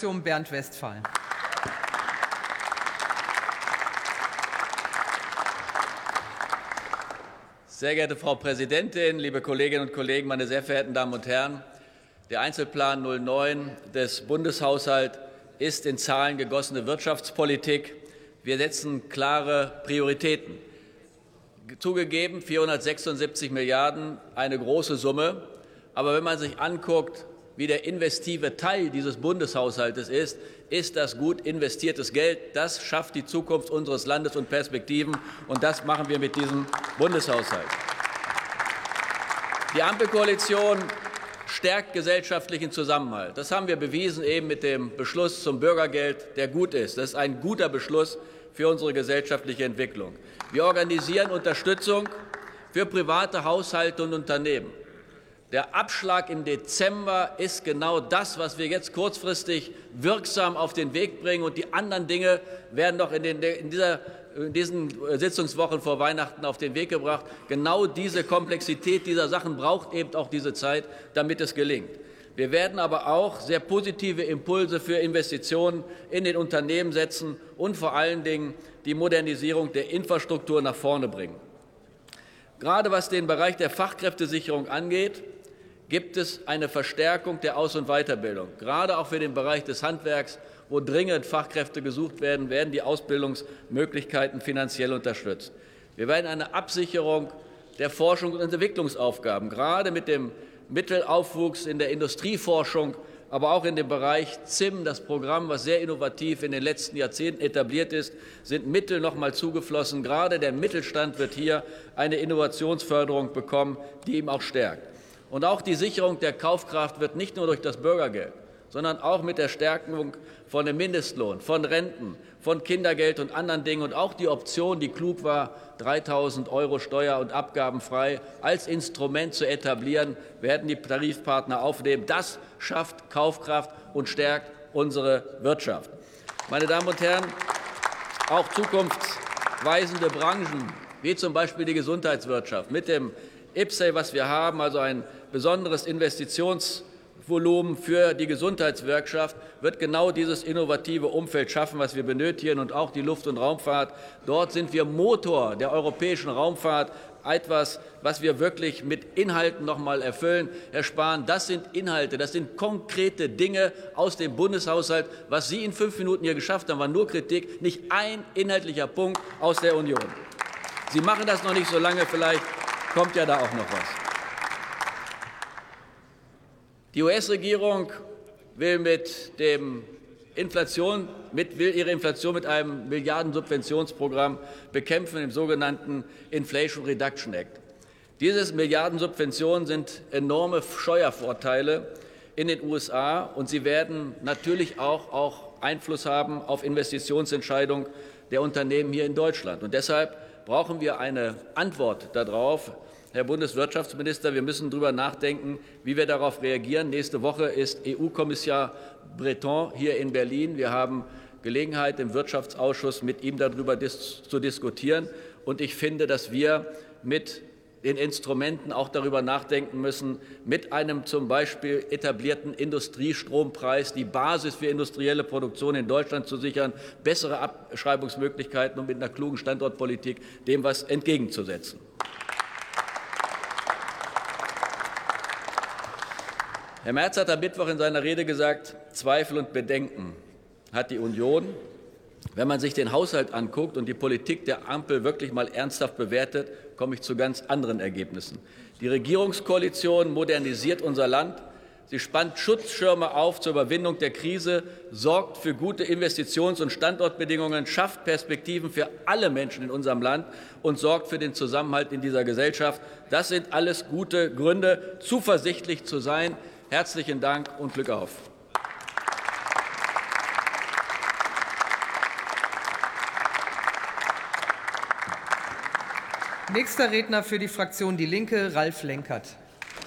SPD-Fraktion Bernd Westphal. Sehr geehrte Frau Präsidentin, liebe Kolleginnen und Kollegen, meine sehr verehrten Damen und Herren! Der Einzelplan 09 des Bundeshaushalts ist in Zahlen gegossene Wirtschaftspolitik. Wir setzen klare Prioritäten. Zugegeben 476 Milliarden, eine große Summe. Aber wenn man sich anguckt, wie der investive Teil dieses Bundeshaushaltes ist, ist das gut investiertes Geld. Das schafft die Zukunft unseres Landes und Perspektiven. Und das machen wir mit diesem Bundeshaushalt. Die Ampelkoalition stärkt gesellschaftlichen Zusammenhalt. Das haben wir bewiesen eben mit dem Beschluss zum Bürgergeld, der gut ist. Das ist ein guter Beschluss für unsere gesellschaftliche Entwicklung. Wir organisieren Unterstützung für private Haushalte und Unternehmen. Der Abschlag im Dezember ist genau das, was wir jetzt kurzfristig wirksam auf den Weg bringen. Und die anderen Dinge werden noch in, den, in, dieser, in diesen Sitzungswochen vor Weihnachten auf den Weg gebracht. Genau diese Komplexität dieser Sachen braucht eben auch diese Zeit, damit es gelingt. Wir werden aber auch sehr positive Impulse für Investitionen in den Unternehmen setzen und vor allen Dingen die Modernisierung der Infrastruktur nach vorne bringen. Gerade was den Bereich der Fachkräftesicherung angeht, gibt es eine Verstärkung der Aus- und Weiterbildung. Gerade auch für den Bereich des Handwerks, wo dringend Fachkräfte gesucht werden, werden die Ausbildungsmöglichkeiten finanziell unterstützt. Wir werden eine Absicherung der Forschung und Entwicklungsaufgaben, gerade mit dem Mittelaufwuchs in der Industrieforschung, aber auch in dem Bereich ZIM, das Programm, was sehr innovativ in den letzten Jahrzehnten etabliert ist, sind Mittel noch mal zugeflossen. Gerade der Mittelstand wird hier eine Innovationsförderung bekommen, die ihm auch stärkt. Und auch die Sicherung der Kaufkraft wird nicht nur durch das Bürgergeld, sondern auch mit der Stärkung von dem Mindestlohn, von Renten, von Kindergeld und anderen Dingen und auch die Option, die klug war, 3.000 Euro steuer- und abgabenfrei als Instrument zu etablieren, werden die Tarifpartner aufnehmen. Das schafft Kaufkraft und stärkt unsere Wirtschaft. Meine Damen und Herren, auch zukunftsweisende Branchen, wie zum Beispiel die Gesundheitswirtschaft, mit dem IPSE, was wir haben, also ein besonderes Investitionsvolumen für die Gesundheitswirtschaft, wird genau dieses innovative Umfeld schaffen, was wir benötigen, und auch die Luft- und Raumfahrt. Dort sind wir Motor der europäischen Raumfahrt, etwas, was wir wirklich mit Inhalten noch mal erfüllen. Herr Spahn, das sind Inhalte, das sind konkrete Dinge aus dem Bundeshaushalt. Was Sie in fünf Minuten hier geschafft haben, war nur Kritik, nicht ein inhaltlicher Punkt aus der Union. Sie machen das noch nicht so lange, vielleicht kommt ja da auch noch was. Die US-Regierung will, mit dem Inflation, mit, will ihre Inflation mit einem Milliardensubventionsprogramm bekämpfen, dem sogenannten Inflation Reduction Act. Diese Milliardensubventionen sind enorme Steuervorteile in den USA, und sie werden natürlich auch, auch Einfluss haben auf Investitionsentscheidungen der Unternehmen hier in Deutschland. Und deshalb brauchen wir eine Antwort darauf, Herr Bundeswirtschaftsminister, wir müssen darüber nachdenken, wie wir darauf reagieren. Nächste Woche ist EU-Kommissar Breton hier in Berlin. Wir haben Gelegenheit, im Wirtschaftsausschuss mit ihm darüber dis zu diskutieren. Und ich finde, dass wir mit den Instrumenten auch darüber nachdenken müssen, mit einem zum Beispiel etablierten Industriestrompreis die Basis für industrielle Produktion in Deutschland zu sichern, bessere Abschreibungsmöglichkeiten und mit einer klugen Standortpolitik dem was entgegenzusetzen. Herr Merz hat am Mittwoch in seiner Rede gesagt, Zweifel und Bedenken hat die Union. Wenn man sich den Haushalt anguckt und die Politik der Ampel wirklich mal ernsthaft bewertet, komme ich zu ganz anderen Ergebnissen. Die Regierungskoalition modernisiert unser Land. Sie spannt Schutzschirme auf zur Überwindung der Krise, sorgt für gute Investitions- und Standortbedingungen, schafft Perspektiven für alle Menschen in unserem Land und sorgt für den Zusammenhalt in dieser Gesellschaft. Das sind alles gute Gründe, zuversichtlich zu sein. Herzlichen Dank und Glück auf. Nächster Redner für die Fraktion Die Linke, Ralf Lenkert.